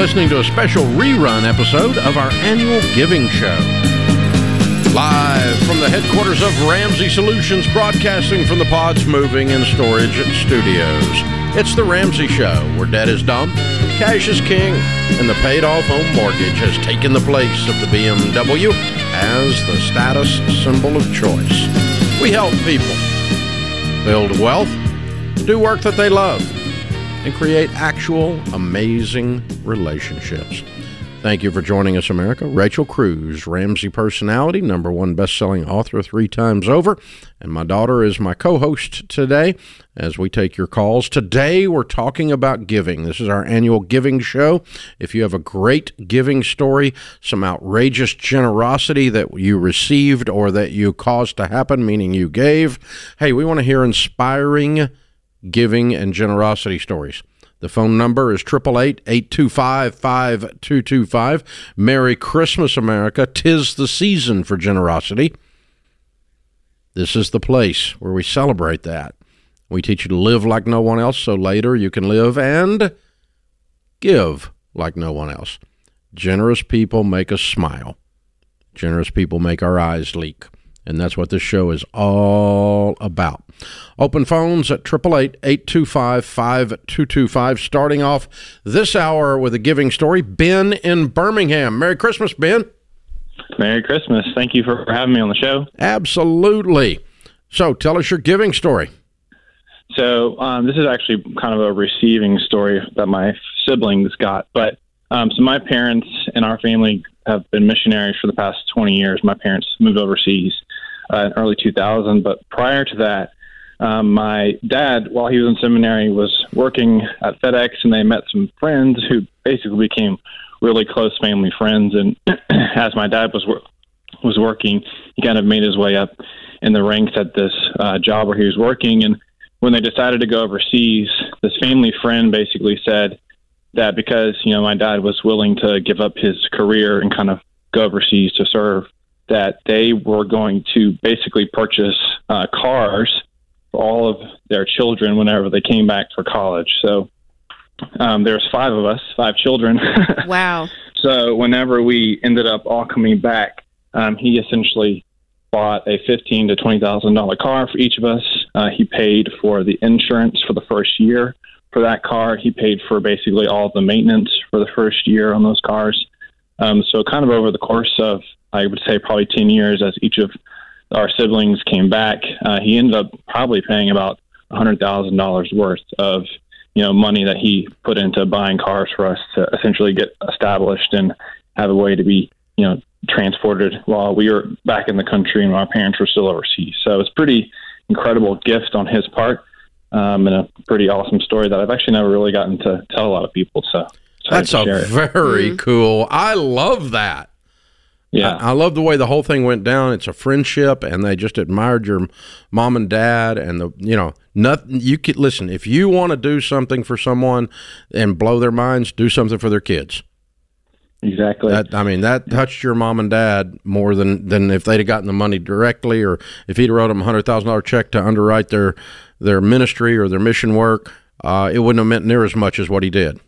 Listening to a special rerun episode of our annual giving show. Live from the headquarters of Ramsey Solutions, broadcasting from the Pods Moving and Storage Studios. It's the Ramsey Show, where debt is dumb, cash is king, and the paid off home mortgage has taken the place of the BMW as the status symbol of choice. We help people build wealth, do work that they love, and create actual amazing relationships. Thank you for joining us, America. Rachel Cruz, Ramsey personality, number one best-selling author three times over, and my daughter is my co-host today as we take your calls. Today we're talking about giving. This is our annual giving show. If you have a great giving story, some outrageous generosity that you received or that you caused to happen, meaning you gave, hey, we want to hear inspiring giving and generosity stories. The phone number is 888-825-5225. Merry Christmas, America. Tis the season for generosity. This is the place where we celebrate that. We teach you to live like no one else so later you can live and give like no one else. Generous people make us smile. Generous people make our eyes leak. And that's what this show is all about. Open phones at 888-825-5225. Starting off this hour with a giving story. Ben in Birmingham. Merry Christmas, Ben. Merry Christmas. Thank you for having me on the show. Absolutely. So tell us your giving story. So um, this is actually kind of a receiving story that my siblings got. But um, so my parents and our family have been missionaries for the past 20 years. My parents moved overseas uh, in early 2000, but prior to that, um, my dad, while he was in seminary, was working at FedEx, and they met some friends who basically became really close family friends. And as my dad was wor- was working, he kind of made his way up in the ranks at this uh, job where he was working. And when they decided to go overseas, this family friend basically said that because you know my dad was willing to give up his career and kind of go overseas to serve, that they were going to basically purchase uh, cars for all of their children whenever they came back for college. So um, there's five of us, five children. wow. So whenever we ended up all coming back, um, he essentially bought a fifteen to twenty thousand dollar car for each of us. Uh, he paid for the insurance for the first year for that car. He paid for basically all the maintenance for the first year on those cars. Um, so kind of over the course of I would say probably ten years, as each of our siblings came back, uh, he ended up probably paying about a hundred thousand dollars worth of you know money that he put into buying cars for us to essentially get established and have a way to be you know transported while we were back in the country and our parents were still overseas. So it's pretty incredible gift on his part. Um, and a pretty awesome story that I've actually never really gotten to tell a lot of people. So that's a very mm-hmm. cool. I love that. Yeah, I, I, love the way the whole thing went down. It's a friendship, and they just admired your mom and dad, and the you know nothing. You could listen if you want to do something for someone and blow their minds. Do something for their kids. Exactly. That I mean that touched your mom and dad more than than if they'd have gotten the money directly, or if he'd wrote them a hundred thousand dollar check to underwrite their their ministry or their mission work. Uh, it wouldn't have meant near as much as what he did.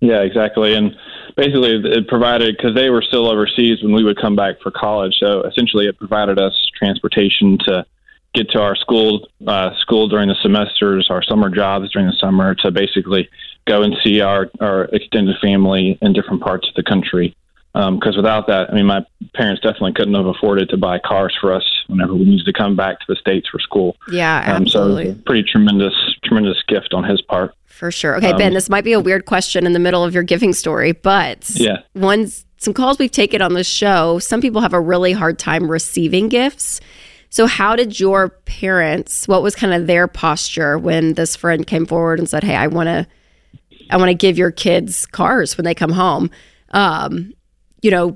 Yeah, exactly, and basically it provided because they were still overseas when we would come back for college. So essentially, it provided us transportation to get to our school uh, school during the semesters, our summer jobs during the summer, to basically go and see our our extended family in different parts of the country. Because um, without that, I mean, my parents definitely couldn't have afforded to buy cars for us whenever we needed to come back to the states for school. Yeah, absolutely. Um, so pretty tremendous, tremendous gift on his part. For sure. Okay, um, Ben, this might be a weird question in the middle of your giving story, but yeah, one's some calls we've taken on the show. Some people have a really hard time receiving gifts. So, how did your parents? What was kind of their posture when this friend came forward and said, "Hey, I want to, I want to give your kids cars when they come home"? Um, you know,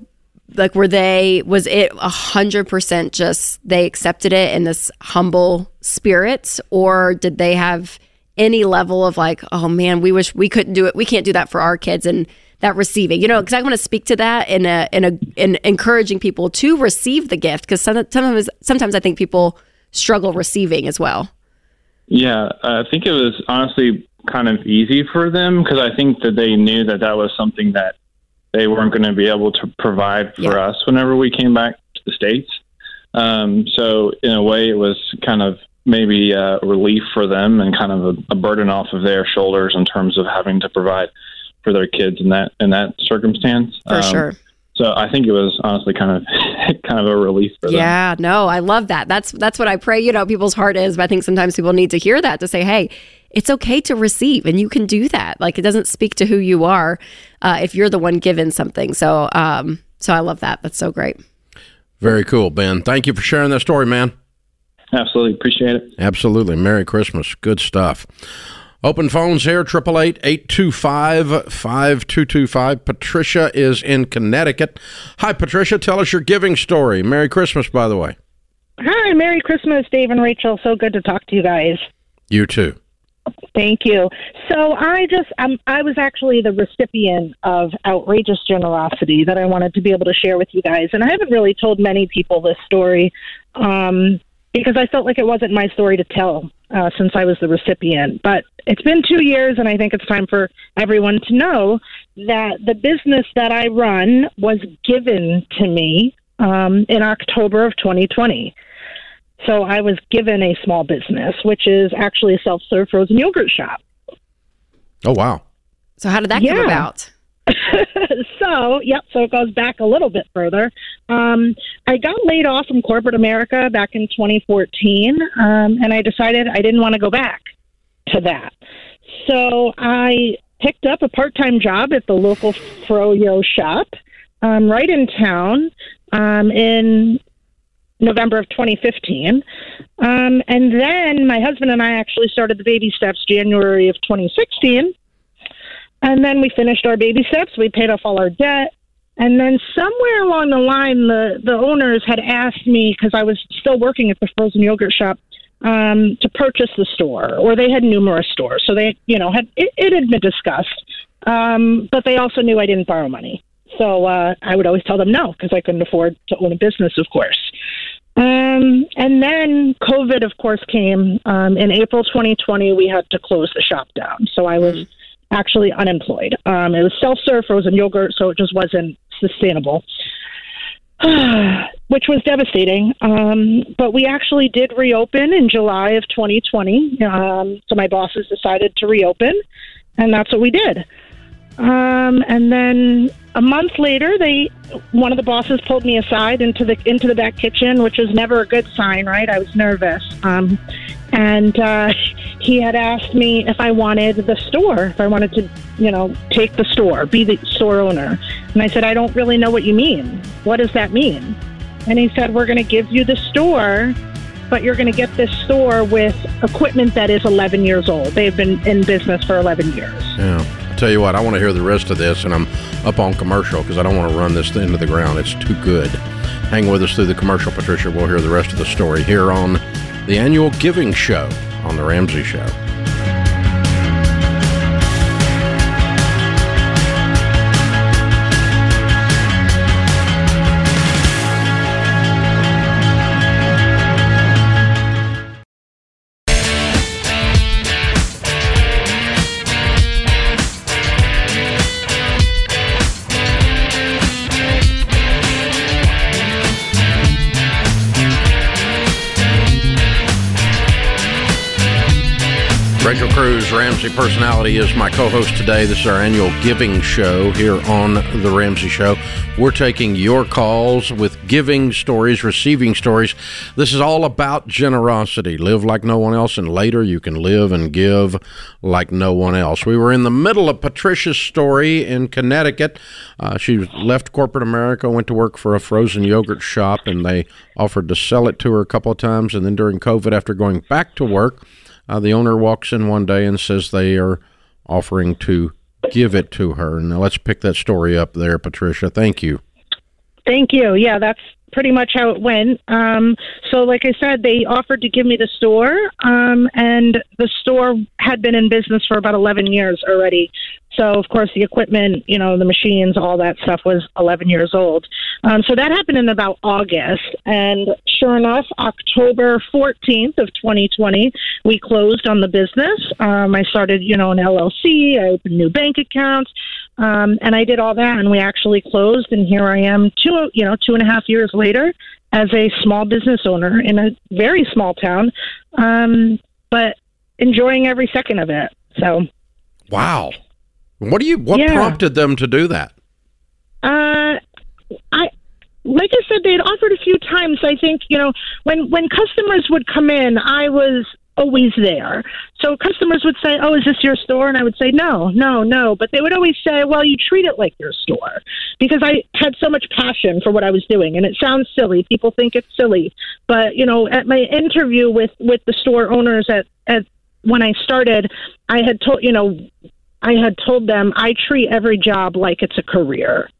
like were they was it a hundred percent just they accepted it in this humble spirit or did they have any level of like oh man we wish we couldn't do it we can't do that for our kids and that receiving you know because i want to speak to that in a in a in encouraging people to receive the gift because sometimes sometimes i think people struggle receiving as well yeah i think it was honestly kind of easy for them because I think that they knew that that was something that they weren't going to be able to provide for Yeah. us whenever we came back to the states. Um, so in a way, it was kind of maybe a relief for them and kind of a, a burden off of their shoulders in terms of having to provide for their kids in that in that circumstance. For Um, sure. So I think it was honestly kind of kind of a relief for them. Yeah, no, I love that. That's that's what I pray, you know, people's heart is, but I think sometimes people need to hear that to say, "Hey, it's okay to receive and you can do that." Like it doesn't speak to who you are uh, if you're the one given something. So um so I love that. That's so great. Very cool, Ben. Thank you for sharing that story, man. Absolutely appreciate it. Absolutely. Merry Christmas. Good stuff. Open phones here, 888-825-5225. Patricia is in Connecticut. Hi, Patricia. Tell us your giving story. Merry Christmas, by the way. Hi, Merry Christmas, Dave and Rachel. So good to talk to you guys. You too. Thank you. So I just um, I was actually the recipient of outrageous generosity that I wanted to be able to share with you guys, and I haven't really told many people this story um, because I felt like it wasn't my story to tell uh, since I was the recipient. But it's been two years, and I think it's time for everyone to know that the business that I run was given to me um, in October of 2020. So I was given a small business, which is actually a self-serve frozen yogurt shop. Oh, wow. So how did that come about? so, yep, so it goes back a little bit further. Um, I got laid off from corporate America back in 2014, um, and I decided I didn't want to go back to that. So I picked up a part time job at the local Froyo shop um, right in town um, in November of 2015. Um, and then my husband and I actually started the baby steps January of 2016. And then we finished our baby steps. We paid off all our debt. And then somewhere along the line, the, the owners had asked me, because I was still working at the frozen yogurt shop, um, to purchase the store, or they had numerous stores. So they, you know, had it, it had been discussed. Um, but they also knew I didn't borrow money. So uh, I would always tell them no, because I couldn't afford to own a business, of course. Um, and then COVID, of course, came. Um, in April 2020, we had to close the shop down. So I was actually unemployed. Um, it was self serve frozen yogurt, so it just wasn't sustainable, which was devastating. Um, but we actually did reopen in July of 2020. Um, so my bosses decided to reopen, and that's what we did. Um, and then a month later, they one of the bosses pulled me aside into the into the back kitchen, which was never a good sign, right? I was nervous, um, and uh, he had asked me if I wanted the store, if I wanted to, you know, take the store, be the store owner. And I said, I don't really know what you mean. What does that mean? And he said, We're going to give you the store, but you're going to get this store with equipment that is 11 years old. They've been in business for 11 years. Yeah. Tell you what, I want to hear the rest of this, and I'm up on commercial because I don't want to run this into the ground. It's too good. Hang with us through the commercial, Patricia. We'll hear the rest of the story here on the annual Giving Show on The Ramsey Show. Ramsey Personality, is my co host today. This is our annual giving show here on The Ramsey Show. We're taking your calls with giving stories, receiving stories. This is all about generosity. Live like no one else, and later you can live and give like no one else. We were in the middle of Patricia's story in Connecticut. Uh, she left corporate America, went to work for a frozen yogurt shop, and they offered to sell it to her a couple of times. And then during COVID, after going back to work, uh, the owner walks in one day and says they are offering to give it to her. Now let's pick that story up there, Patricia. Thank you. Thank you. Yeah, that's pretty much how it went. Um, so, like I said, they offered to give me the store, um, and the store had been in business for about 11 years already. So, of course, the equipment, you know, the machines, all that stuff was 11 years old. Um, so that happened in about August. And sure enough, October 14th of 2020, we closed on the business. Um, I started, you know, an LLC. I opened new bank accounts. Um, and I did all that. And we actually closed. And here I am, two, you know, two and a half years later as a small business owner in a very small town. Um, but enjoying every second of it. So, wow. What do you? What Yeah. prompted them to do that? Uh, I like I said, they had offered a few times. I think you know when when customers would come in, I was always there. So customers would say, "Oh, is this your store?" And I would say, "No, no, no." But they would always say, "Well, you treat it like your store," because I had so much passion for what I was doing. And it sounds silly; people think it's silly, but you know, at my interview with with the store owners at at when I started, I had told you know I had told them I treat every job like it's a career.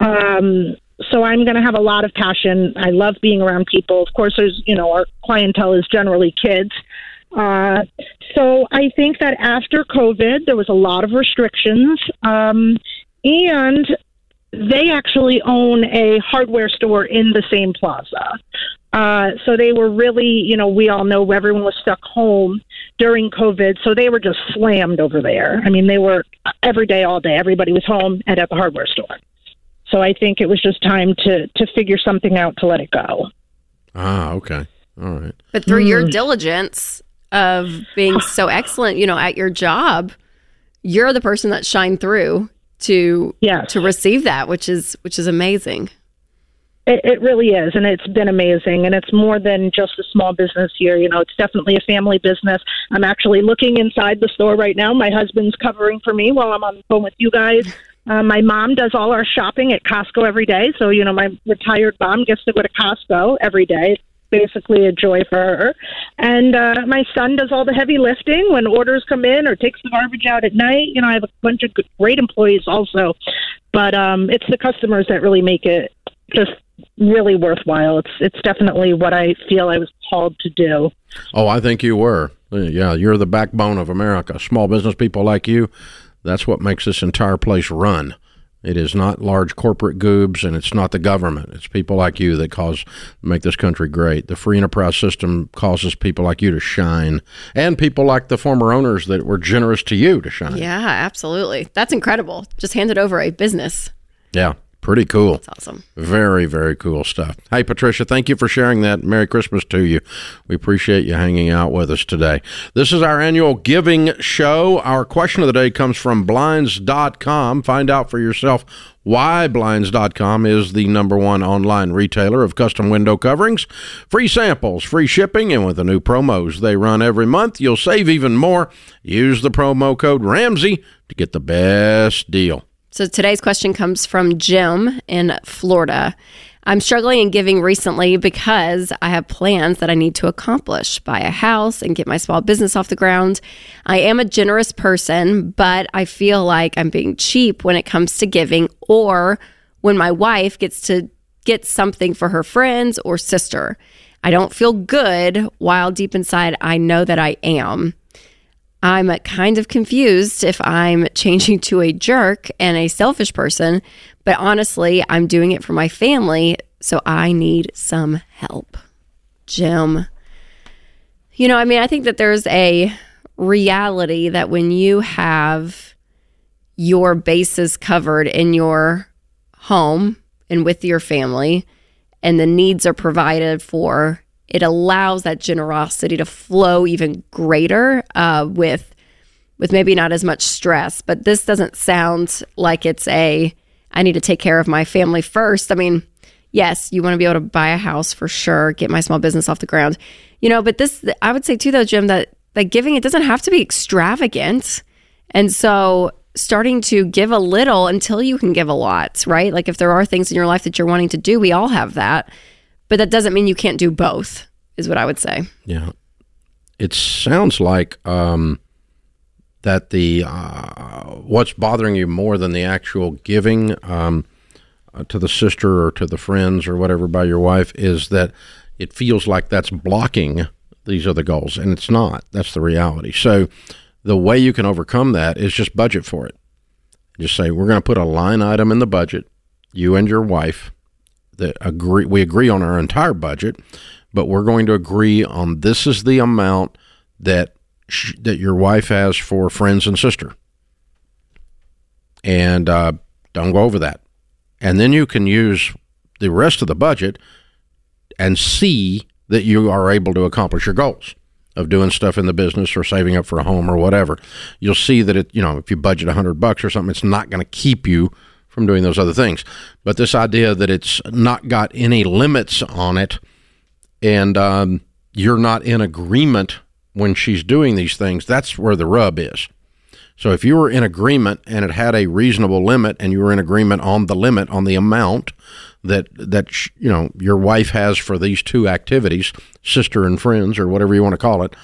Um, so I'm going to have a lot of passion. I love being around people. Of course, there's you know our clientele is generally kids. Uh, so I think that after COVID, there was a lot of restrictions, um, and they actually own a hardware store in the same plaza. Uh, so they were really, you know, we all know everyone was stuck home during COVID, so they were just slammed over there. I mean, they were every day, all day. Everybody was home and at the hardware store. So I think it was just time to to figure something out to let it go. Ah, okay, all right. But through your diligence of being so excellent, you know, at your job, you're the person that shined through to Yes. to receive that, which is which is amazing. It, it really is, and it's been amazing. And it's more than just a small business here. You know, it's definitely a family business. I'm actually looking inside the store right now. My husband's covering for me while I'm on the phone with you guys. Uh, my mom does all our shopping at Costco every day. So, you know, my retired mom gets to go to Costco every day. Basically a joy for her. And uh, my son does all the heavy lifting when orders come in or takes the garbage out at night. You know, I have a bunch of good, great employees also. But um, it's the customers that really make it just really worthwhile. It's it's definitely what I feel I was called to do. Oh, I think you were. Yeah, you're the backbone of America. Small business people like you, that's what makes this entire place run. It is not large corporate goobs and it's not the government. It's people like you that cause make this country great. The free enterprise system causes people like you to shine and people like the former owners that were generous to you to shine. Yeah, absolutely. That's incredible. Just handed over a business. Yeah, pretty cool. It's awesome. Very, very cool stuff. Hey, Patricia, thank you for sharing that. Merry Christmas to you. We appreciate you hanging out with us today. This is our annual giving show. Our question of the day comes from Blinds.com. Find out for yourself why Blinds.com is the number one online retailer of custom window coverings. Free samples, free shipping, and with the new promos they run every month, you'll save even more. Use the promo code Ramsey to get the best deal. So today's question comes from Jim in Florida. I'm struggling in giving recently because I have plans that I need to accomplish buy a house and get my small business off the ground. I am a generous person, but I feel like I'm being cheap when it comes to giving or when my wife gets to get something for her friends or sister. I don't feel good while deep inside I know that I am. I'm kind of confused if I'm changing to a jerk and a selfish person, but honestly, I'm doing it for my family, so I need some help. Jim. You know, I mean, I think that there's a reality that when you have your bases covered in your home and with your family, and the needs are provided for, it allows that generosity to flow even greater uh, with with maybe not as much stress. But this doesn't sound like it's a I need to take care of my family first. I mean, yes, you want to be able to buy a house for sure, get my small business off the ground, you know. But this, I would say too, though, Jim, that that giving it doesn't have to be extravagant, and so starting to give a little until you can give a lot, right? Like if there are things in your life that you're wanting to do, we all have that. But that doesn't mean you can't do both, is what I would say. Yeah. It sounds like um, that the uh, what's bothering you more than the actual giving um, uh, to the sister or to the friends or whatever by your wife is that it feels like that's blocking these other goals, and it's not. That's the reality. So the way you can overcome that is just budget for it. Just say we're going to put a line item in the budget. You and your wife that agree. We agree on our entire budget, but we're going to agree on this is the amount that sh- that your wife has for friends and sister, and uh, don't go over that. And then you can use the rest of the budget and see that you are able to accomplish your goals of doing stuff in the business or saving up for a home or whatever. You'll see that it, you know, if you budget a hundred bucks or something, it's not going to keep you from doing those other things. But this idea that it's not got any limits on it and um, you're not in agreement when she's doing these things, that's where the rub is. So if you were in agreement and it had a reasonable limit and you were in agreement on the limit on the amount that that you know your wife has for these two activities, sister and friends or whatever you want to call it,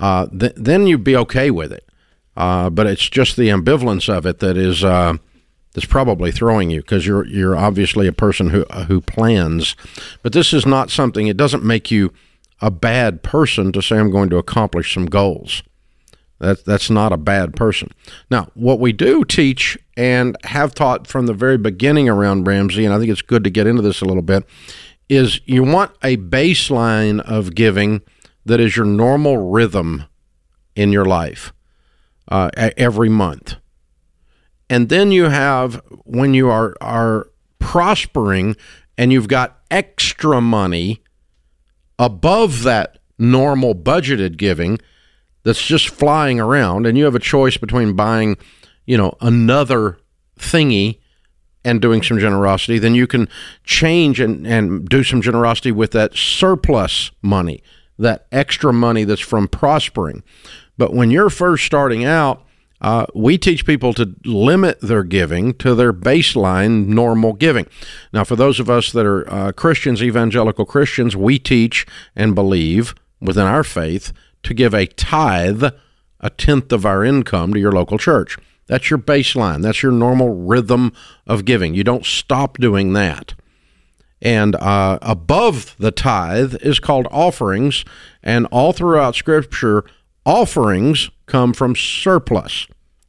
uh, th- then you'd be okay with it. Uh, but it's just the ambivalence of it that is uh, that's probably throwing you because you're you're obviously a person who uh, who plans. But this is not something. It doesn't make you a bad person to say I'm going to accomplish some goals. That, that's not a bad person. Now, what we do teach and have taught from the very beginning around Ramsey, and I think it's good to get into this a little bit, is you want a baseline of giving that is your normal rhythm in your life uh, every month. And then you have when you are, are prospering and you've got extra money above that normal budgeted giving that's just flying around and you have a choice between buying, you know, another thingy and doing some generosity, then you can change and, and do some generosity with that surplus money, that extra money that's from prospering. But when you're first starting out, uh, we teach people to limit their giving to their baseline normal giving. Now, for those of us that are uh, Christians, evangelical Christians, we teach and believe within our faith to give a tithe, a tenth of our income, to your local church. That's your baseline. That's your normal rhythm of giving. You don't stop doing that. And uh, above the tithe is called offerings. And all throughout Scripture, offerings come from surplus,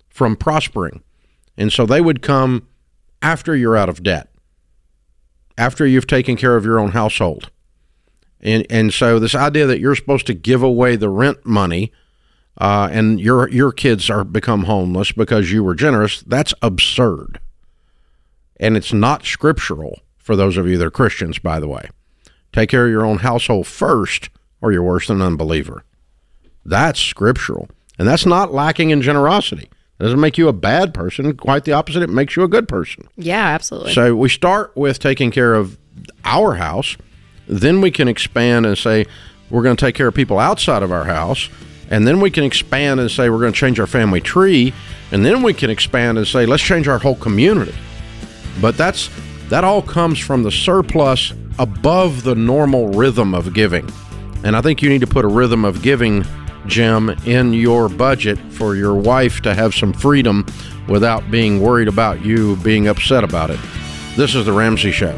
from prospering. And so they would come after you're out of debt, after you've taken care of your own household. And and so this idea that you're supposed to give away the rent money uh, and your your kids are become homeless because you were generous, that's absurd. And it's not scriptural for those of you that are Christians, by the way. Take care of your own household first, or you're worse than an unbeliever. That's scriptural. And that's not lacking in generosity. It doesn't make you a bad person. Quite the opposite. It makes you a good person. Yeah, absolutely. So we start with taking care of our house then we can expand and say we're going to take care of people outside of our house. And then we can expand and say we're going to change our family tree. And then we can expand and say let's change our whole community. But that's that all comes from the surplus above the normal rhythm of giving. And I think you need to put a rhythm of giving, Jim, in your budget for your wife to have some freedom without being worried about you being upset about it. This is The Ramsey Show.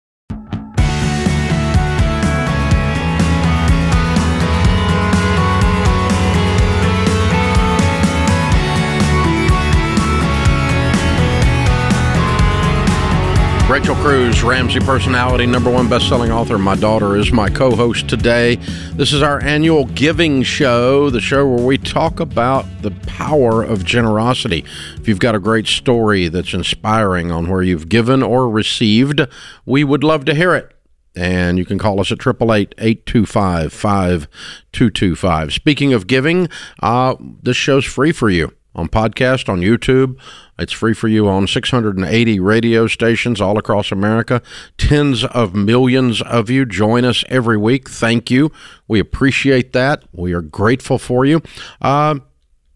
Rachel Cruz, Ramsey personality, number one best-selling author. My daughter is my co-host today. This is our annual giving show, the show where we talk about the power of generosity. If you've got a great story that's inspiring on where you've given or received, we would love to hear it. And you can call us at 888 825 5225. Speaking of giving, uh, this show's free for you on podcast, on YouTube. It's free for you on 680 radio stations all across America. Tens of millions of you join us every week. Thank you. We appreciate that. We are grateful for you. Uh,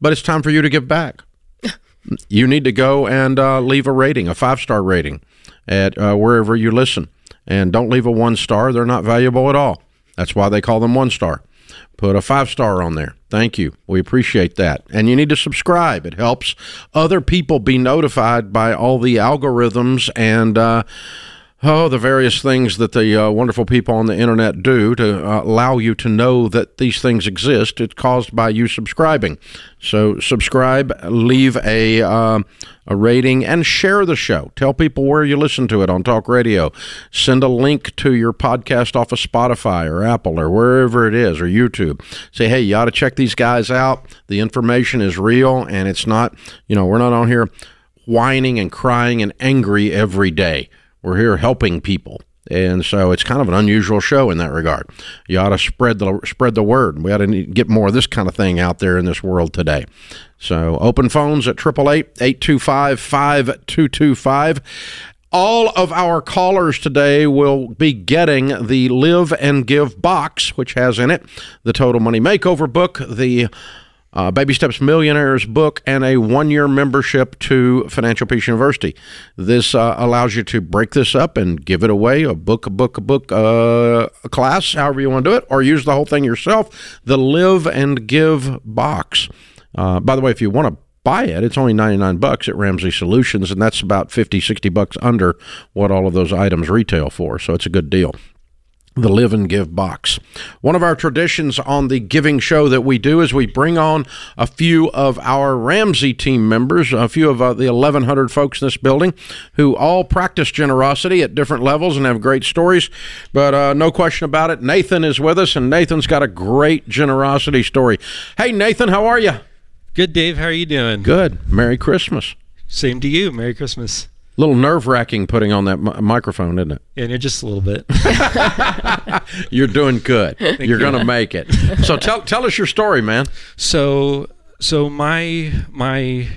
but it's time for you to give back. you need to go and uh, leave a rating, a five star rating at uh, wherever you listen. And don't leave a one star, they're not valuable at all. That's why they call them one star. Put a five star on there. Thank you. We appreciate that. And you need to subscribe. It helps other people be notified by all the algorithms and, uh, oh, the various things that the uh, wonderful people on the internet do to uh, allow you to know that these things exist. It's caused by you subscribing. So subscribe, leave a uh, a rating, and share the show. Tell people where you listen to it on Talk Radio. Send a link to your podcast off of Spotify or Apple or wherever it is or YouTube. Say, hey, you ought to check these guys out. The information is real, and it's not. You know, we're not on here whining and crying and angry every day. We're here helping people. And so it's kind of an unusual show in that regard. You ought to spread the spread the word. We ought to get more of this kind of thing out there in this world today. So open phones at 888-825-5225. All of our callers today will be getting the Live and Give box, which has in it the Total Money Makeover book, the uh, Baby Steps Millionaires book, and a one year membership to Financial Peace University. This uh, allows you to break this up and give it away a book, a book, a book, uh, a class, however you want to do it, or use the whole thing yourself. The Live and Give box. Uh, by the way, if you want to buy it, it's only 99 bucks at Ramsey Solutions, and that's about 50, 60 bucks under what all of those items retail for. So it's a good deal the Live and Give box. One of our traditions on the giving show that we do is we bring on a few of our Ramsey team members, a few of uh, the 1,100 folks in this building who all practice generosity at different levels and have great stories. But uh, no question about it, Nathan is with us, and Nathan's got a great generosity story. Hey, Nathan, how are you? Good, Dave. How are you doing? Good. Merry Christmas. Same to you. Merry Christmas little nerve wracking putting on that mi- microphone, isn't it? Yeah, just a little bit. You're doing good. You're you. going to make it. So tell tell us your story, man. So so my my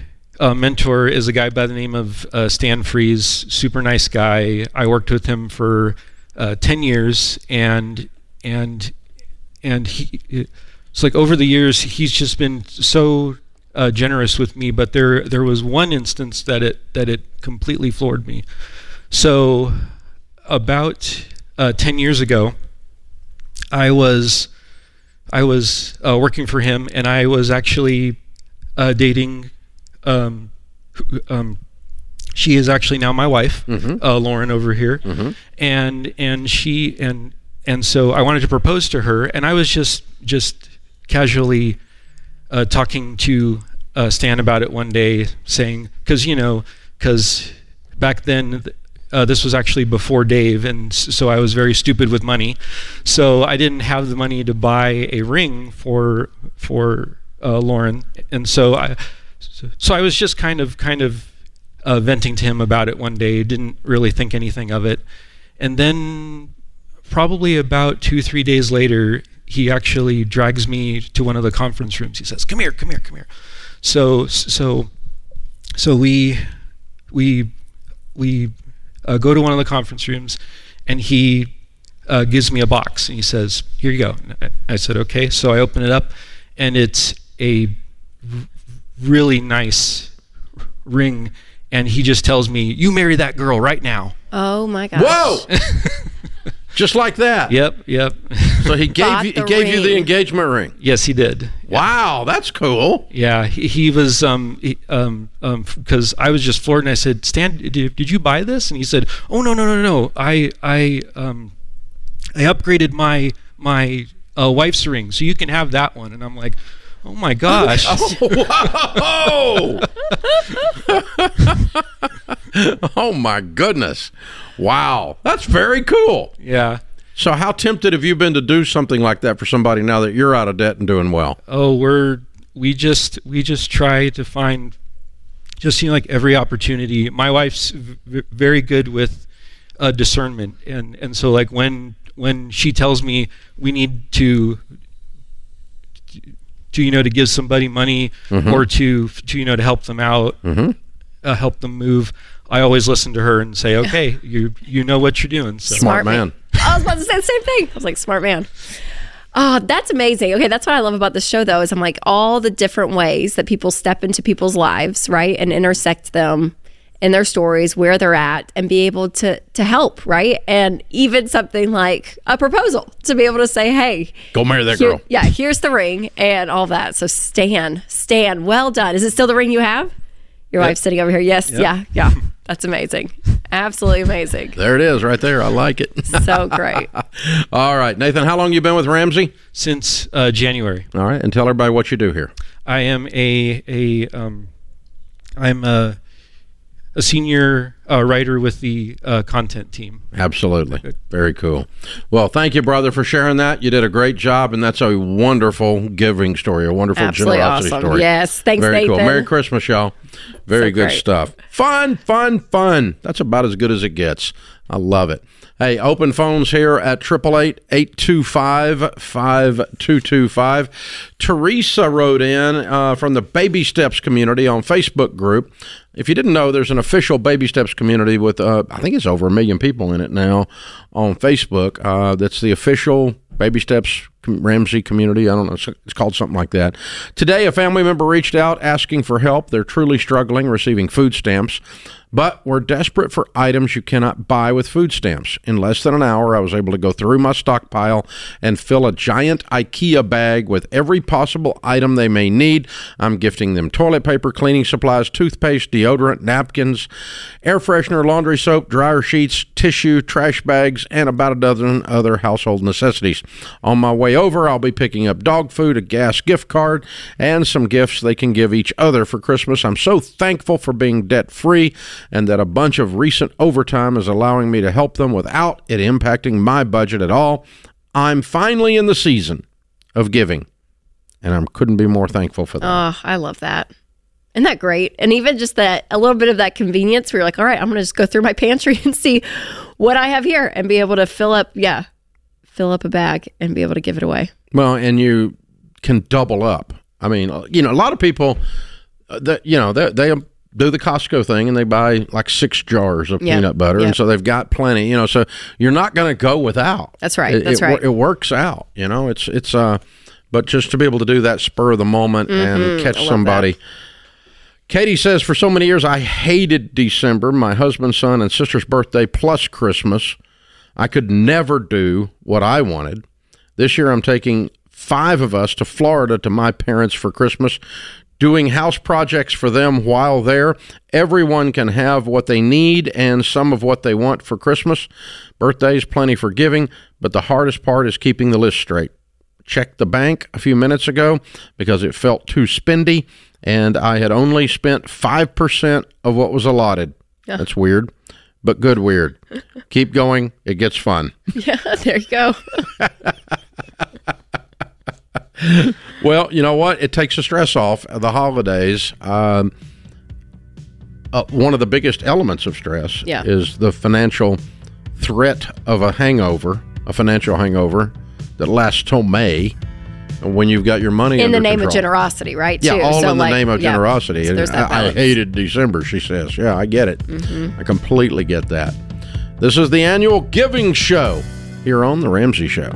uh, mentor is a guy by the name of uh, Stan Fries, super nice guy. I worked with him for uh, ten years, and and and he. It's like over the years, he's just been so uh, generous with me, but there there was one instance that it that it completely floored me. So about uh, ten years ago, I was I was uh, working for him, and I was actually uh, dating. Um, um, she is actually now my wife, mm-hmm. Uh, Lauren over here, mm-hmm. and and she and and so I wanted to propose to her, and I was just just casually uh, talking to uh, Stan about it one day, saying, because, you know, because back then, uh, this was actually before Dave, and so I was very stupid with money. So I didn't have the money to buy a ring for for uh, Lauren, and so I so I was just kind of kind of uh, venting to him about it one day. Didn't really think anything of it, and then probably about two three days later, he actually drags me to one of the conference rooms. He says, "Come here, come here, come here." So so so we we we uh, go to one of the conference rooms, and he uh, gives me a box and he says, "Here you go." I said, "Okay." So I open it up, and it's a r- really nice ring, and he just tells me, "You marry that girl right now." Oh my gosh! Whoa! Just like that. Yep, yep. So he gave you, he gave ring. you the engagement ring. Yes, he did. Wow, that's cool. Yeah, he, he was um he, um um because I was just floored and I said, "Stan, did, did you buy this?" And he said, "Oh no no no no, I I um I upgraded my my uh, wife's ring, so you can have that one." And I'm like. Oh my gosh. oh, oh my goodness. Wow. That's very cool. Yeah. So how tempted have you been to do something like that for somebody now that you're out of debt and doing well? Oh, we're we just we just try to find just you know like every opportunity. My wife's v- very good with uh, discernment, and and so like when when she tells me we need to to you know to give somebody money Mm-hmm. or to to you know to help them out, uh, help them move. I always listen to her and say, "Okay, you you know what you're doing." So Smart man. I was about to say the same thing. I was like, smart man. Oh, that's amazing. Okay, that's what I love about this show, though, is I'm like all the different ways that people step into people's lives, right, and intersect them in their stories, where they're at, and be able to to help, right, and even something like a proposal to be able to say, hey, Go marry that here- girl. yeah, here's the ring and all that. So Stan, Stan, well done. Is it still the ring you have? Your wife's sitting over here. Yes, yeah, yeah. That's amazing. Absolutely amazing. There it is, right there. I like it. So great. All right, Nathan. How long you been with Ramsey? since uh, January, All right, and tell everybody what you do here. I am a a um, I'm a a senior uh, writer with the uh, content team. Absolutely. Very cool. Well, thank you, brother, for sharing that. You did a great job, and that's a wonderful giving story, a wonderful Absolutely generosity awesome. story. Yes. Thanks, Very cool. Merry Christmas, y'all. Very So good great. stuff. Fun, fun, fun. That's about as good as it gets. I love it. Hey, open phones here at 888-825-5225. Teresa wrote in uh, from the Baby Steps community on Facebook group. If you didn't know, there's an official Baby Steps community with, uh, I think it's over a million people in it now on Facebook. Uh, that's the official Baby Steps Ramsey community. I don't know. It's, called something like that. Today, a family member reached out asking for help. They're truly struggling receiving food stamps, but we're desperate for items you cannot buy with food stamps. In less than an hour, I was able to go through my stockpile and fill a giant IKEA bag with every possible item they may need. I'm gifting them toilet paper, cleaning supplies, toothpaste, deodorant, napkins, air freshener, laundry soap, dryer sheets, tissue, trash bags, and about a dozen other household necessities. On my way over, I'll be picking up dog food, a gas gift card, and some gifts they can give each other for Christmas. I'm so thankful for being debt free and that a bunch of recent overtime is allowing me to help them without it impacting my budget at all. I'm finally in the season of giving, and I couldn't be more thankful for that. Oh, I love that. Isn't that great? And even just that, a little bit of that convenience where you're like, all right, I'm going to just go through my pantry and see what I have here and be able to fill up, yeah, fill up a bag and be able to give it away. Well, and you can double up. I mean, uh, you know, a lot of people uh, that you know they they do the Costco thing and they buy like six jars of Yeah. peanut butter, Yeah. and so they've got plenty. You know, so you're not going to go without. That's right. It, That's it, right. It works out. You know, it's it's uh, but just to be able to do that spur of the moment and catch Mm-hmm. somebody. Katie says, for so many years, I hated December, my husband's son and sister's birthday plus Christmas. I could never do what I wanted. This year, I'm taking five of us to Florida to my parents for Christmas, doing house projects for them while there. Everyone can have what they need and some of what they want for Christmas. Birthdays, plenty for giving, but the hardest part is keeping the list straight checked the bank a few minutes ago because it felt too spendy and I had only spent 5% of what was allotted. Yeah. That's weird, but good weird. Keep going, it gets fun. Yeah, there you go. Well, you know what? It takes the stress off. The holidays, um, uh, one of the biggest elements of stress Yeah. is the financial threat of a hangover, a financial hangover that lasts till May. When you've got your money In the name of generosity, right? Yeah, too. all So, in the like, name of yeah. generosity. So I, I. Mm-hmm. hated December, she says. Yeah, I get it. I completely get that. This is the annual giving show here on The Ramsey Show.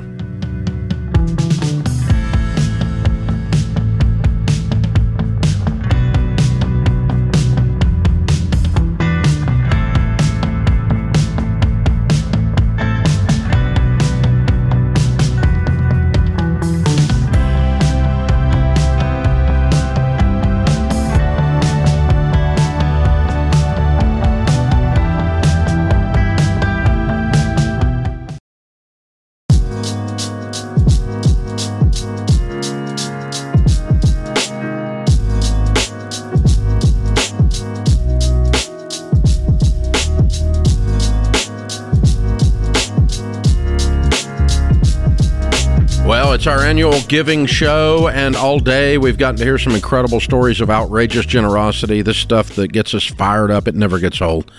Annual giving show, and all day we've gotten to hear some incredible stories of outrageous generosity. This stuff that gets us fired up, it never gets old.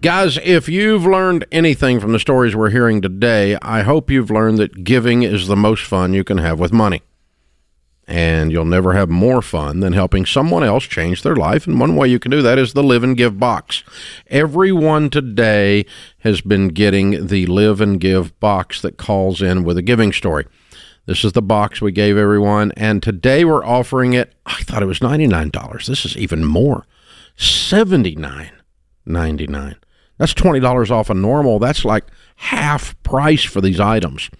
Guys, if you've learned anything from the stories we're hearing today, I hope you've learned that giving is the most fun you can have with money. And you'll never have more fun than helping someone else change their life. And one way you can do that is the Live and Give box. Everyone today has been getting the Live and Give box that calls in with a giving story. This is the box we gave everyone. And today we're offering it. I thought it was $99. This is even more. $79.99. That's $20 off a normal. That's like half price for these items.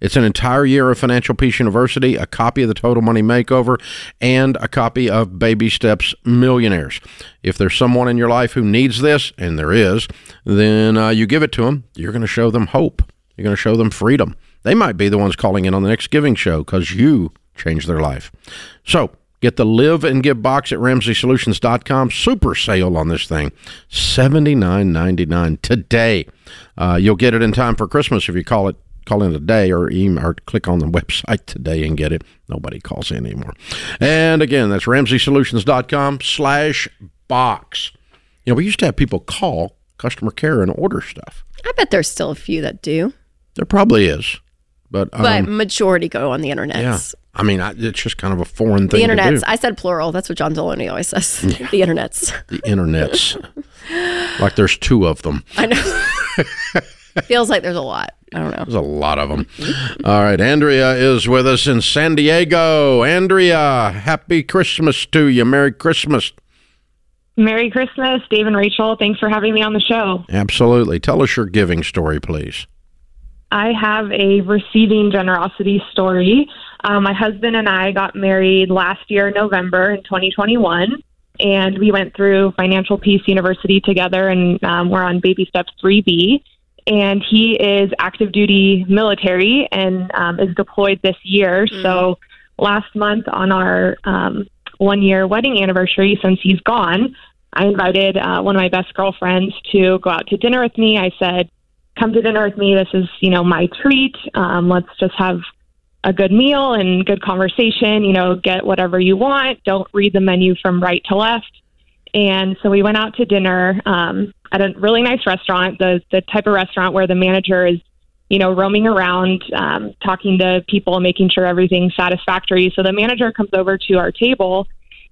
It's an entire year of Financial Peace University, a copy of the Total Money Makeover, and a copy of Baby Steps Millionaires. If there's someone in your life who needs this, and there is, then uh, you give it to them. You're going to show them hope. You're going to show them freedom. They might be the ones calling in on the next giving show because you changed their life. So get the Live and Give box at RamseySolutions.com. Super sale on this thing, $79.99 today. Uh, you'll get it in time for Christmas if you call it call in today or email or click on the website today and get it. Nobody calls in anymore. And again, that's RamseySolutions.com slash box. You know, we used to have people call customer care and order stuff. I bet there's still a few that do, There probably is. But, um, but majority go on the internet. yeah, I mean, I, it's just kind of a foreign The thing to do. The internets. I said plural. That's what John Delony always says. The internets. The internets. like there's two of them. I know. Feels like there's a lot. I don't know. There's a lot of them. All right, Andrea is with us in San Diego. Andrea, happy Christmas to you. Merry Christmas. Merry Christmas, Dave and Rachel. Thanks for having me on the show. Absolutely. Tell us your giving story, please. I have a receiving generosity story. Um, my husband and I got married last year, November in 2021, and we went through Financial Peace University together, and um, we're on Baby step 3B. And he is active duty military and um, is deployed this year. So last month on our um, one year wedding anniversary, since he's gone, I invited uh, one of my best girlfriends to go out to dinner with me. I said, come to dinner with me. This is, you know, my treat. Um, let's just have a good meal and good conversation. You know, get whatever you want. Don't read the menu from right to left. And so we went out to dinner um, at a really nice restaurant, the the type of restaurant where the manager is, you know, roaming around, um, talking to people, making sure everything's satisfactory. So the manager comes over to our table,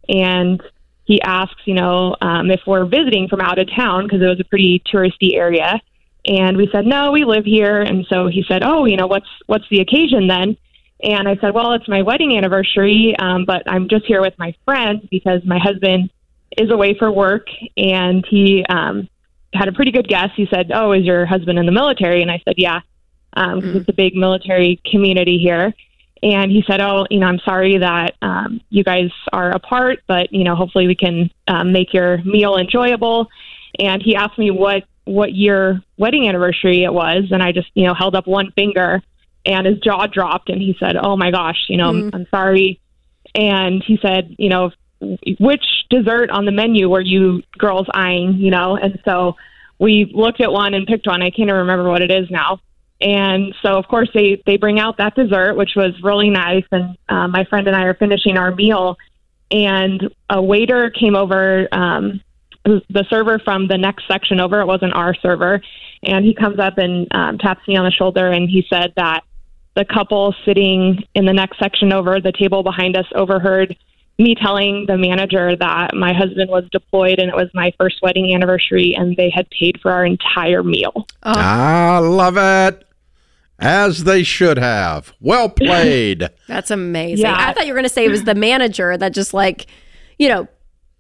and he asks, you know, um, if we're visiting from out of town because it was a pretty touristy area. And we said, no, we live here. And so he said, oh, you know, what's what's the occasion then? And I said, well, it's my wedding anniversary, um, but I'm just here with my friend because my husband is away for work. And he um, had a pretty good guess. He said, oh, is your husband in the military? And I said, yeah, because um, it's a big military community here. And he said, "Oh, you know, I'm sorry that um, you guys are apart, but you know, hopefully we can um, make your meal enjoyable." And he asked me what what year wedding anniversary it was, and I just you know held up one finger, and his jaw dropped, and he said, "Oh my gosh, you know, I'm, I'm sorry." And he said, "You know, which dessert on the menu were you girls eyeing?" You know, and so we looked at one and picked one. I can't even remember what it is now. And so, of course, they they bring out that dessert, which was really nice. And uh, my friend and I are finishing our meal, and a waiter came over, um, the server from the next section over. It wasn't our server, and he comes up and um, taps me on the shoulder, and he said that the couple sitting in the next section over, the table behind us, overheard me telling the manager that my husband was deployed and it was my first wedding anniversary and they had paid for our entire meal. I love it. As they should have. Well played. That's amazing. Yeah. I thought you were going to say it was the manager that just like, you know,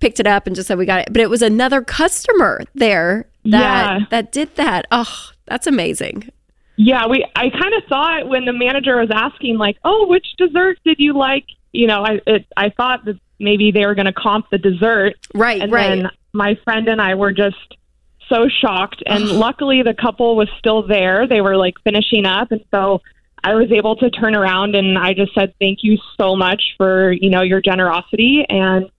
picked it up and just said we got it, but it was another customer there that Yeah. that did that. Oh, that's amazing. Yeah, we I kind of saw it when the manager was asking like, "Oh, which dessert did you like?" You know, I it, I thought that maybe they were going to comp the dessert Right, and right. then my friend and I were just so shocked and luckily the couple was still there. They were like finishing up and so I was able to turn around and I just said thank you so much for, you know, your generosity and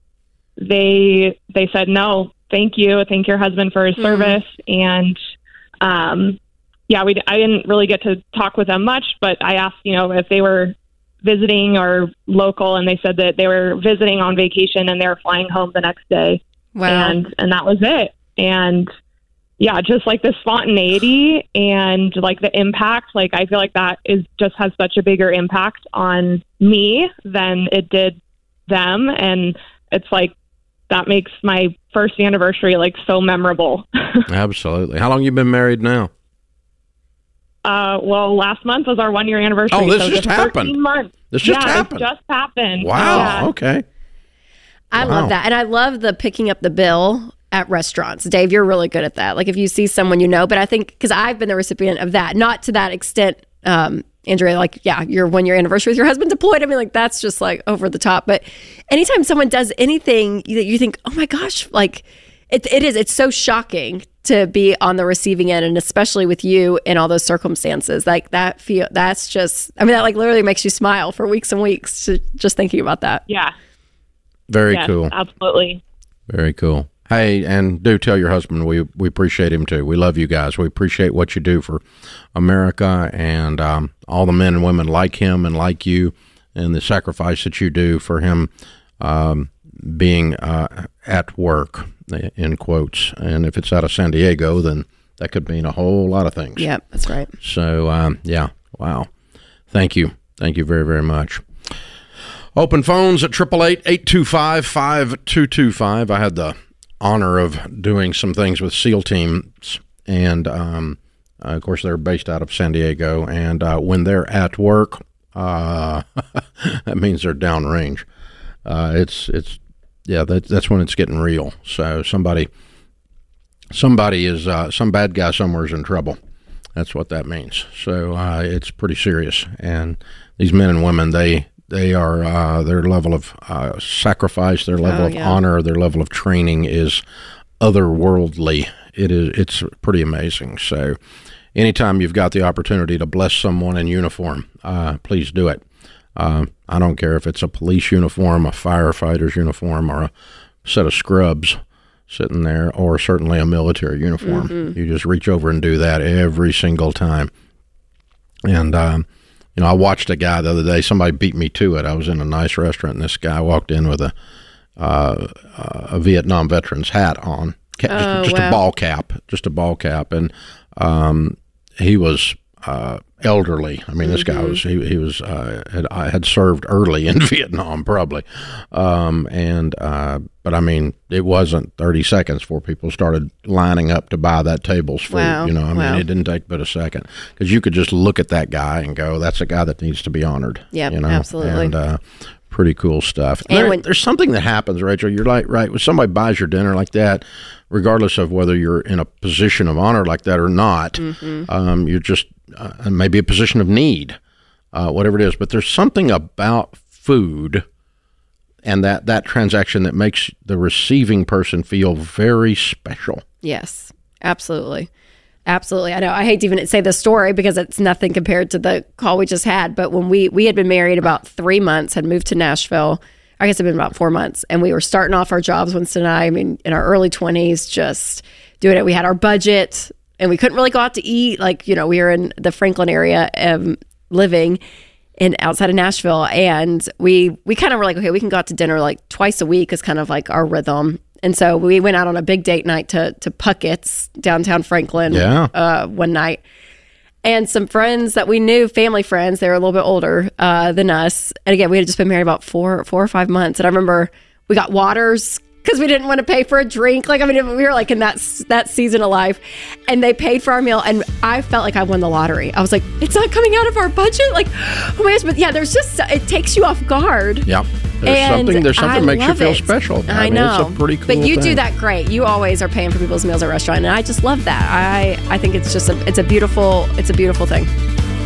they they said no, thank you. Thank your husband for his service and um yeah, we I didn't really get to talk with them much, but I asked, you know, if they were visiting or local and they said that they were visiting on vacation and they were flying home the next day wow. and and that was it and yeah, just like the spontaneity and like the impact. Like I feel like that is just has such a bigger impact on me than it did them, and it's like that makes my first anniversary like so memorable. Absolutely. How long you been married now? Uh, well, last month was our one year anniversary. Oh, this so just happened. Months. This just yeah, happened. It just happened. Wow. Yeah. Okay. I Wow. love that. And I love the picking up the bill at restaurants. Dave, you're really good at that. Like if you see someone you know, but I think because I've been the recipient of that, not to that extent, um, Andrea, like, yeah, your one year anniversary with your husband deployed. I mean, like, that's just like over the top. But anytime someone does anything that you think, oh my gosh, like, it, it is, it's so shocking to be on the receiving end, and especially with you in all those circumstances. Like, that feel, that's just, I mean, that like literally makes you smile for weeks and weeks to, just thinking about that. Yeah. Very yes, cool. Absolutely. Very cool. Hey, and do tell your husband we we appreciate him too. We love you guys. We appreciate what you do for America and um, all the men and women like him and like you, and the sacrifice that you do for him um, being uh, at work in quotes. And if it's out of San Diego, then that could mean a whole lot of things. Yep, that's right. So um, yeah, wow. Thank you, thank you very very much. Open phones at 888-825-5225. I had the honor of doing some things with SEAL teams, and um, uh, of course they're based out of San Diego. And uh, when they're at work, uh, that means they're downrange. Uh, it's it's yeah, that, that's when it's getting real. So somebody somebody is uh, some bad guy somewhere is in trouble. That's what that means. So uh, it's pretty serious. And these men and women, they they are uh, their level of uh, sacrifice, their level Oh, of yeah. honor, their level of training is otherworldly. It is it's pretty amazing. So anytime you've got the opportunity to bless someone in uniform, uh, please do it. Uh, I don't care if it's a police uniform, a firefighter's uniform, or a set of scrubs sitting there, or certainly a military uniform. You just reach over and do that every single time. And um, you know, I watched a guy the other day. Somebody beat me to it. I was in a nice restaurant, and this guy walked in with a uh, a Vietnam veteran's hat on, Just, Oh, just a ball cap, just a ball cap, and um, he was uh, elderly. I mean, this guy Mm-hmm. was he, he was uh, had I had served early in Vietnam, probably, um, and uh, but I mean, it wasn't thirty seconds before people started lining up to buy that table's food. Wow. You know, I mean, Wow. it didn't take but a second because you could just look at that guy and go, "That's a guy that needs to be honored." Yeah, you know, absolutely. and. Pretty cool stuff. And There- when- there's something that happens, Rachel. You're like, right, when somebody buys your dinner like that, regardless of whether you're in a position of honor like that or not, Mm-hmm. um, you're just uh, maybe a position of need, uh, whatever it is. But there's something about food and that that transaction that makes the receiving person feel very special. Yes, absolutely. Absolutely. I know. I hate to even say the story because it's nothing compared to the call we just had. But when we we had been married about three months, had moved to Nashville. I guess it'd been about four months, and we were starting off our jobs. Winston and I, I mean, in our early twenties, just doing it. We had our budget, and we couldn't really go out to eat. Like you know, we were in the Franklin area, um, living in outside of Nashville, and we we kind of were like, okay, we can go out to dinner like twice a week is kind of like our rhythm. And so we went out on a big date night to to Puckett's downtown Franklin. Yeah. uh, one night, and some friends that we knew, family friends, they were a little bit older uh, than us. And again, we had just been married about four four or five months, and I remember we got waters. Because we didn't want to pay for a drink, like I mean, we were like in that that season of life, and they paid for our meal, and I felt like I won the lottery. I was like, "It's not coming out of our budget!" Like, oh my gosh! But yeah, there's just it takes you off guard. Yeah, there's And something there's something I that makes you feel it. special. I, mean, know. it's a pretty cool. But you do that great. You always are paying for people's meals at a restaurant, and I just love that. I I think it's just a it's a beautiful it's a beautiful thing.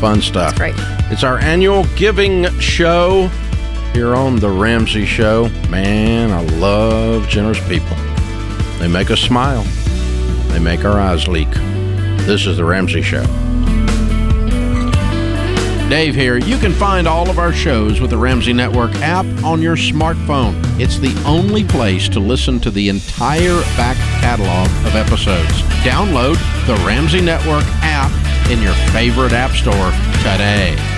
fun stuff. Great. It's our annual giving show here on The Ramsey Show. Man, I love generous people. They make us smile, they make our eyes leak. This is The Ramsey Show. Dave here. You can find all of our shows with the Ramsey Network app on your smartphone. It's the only place to listen to the entire back catalog of episodes. Download the Ramsey Network app in your favorite app store today.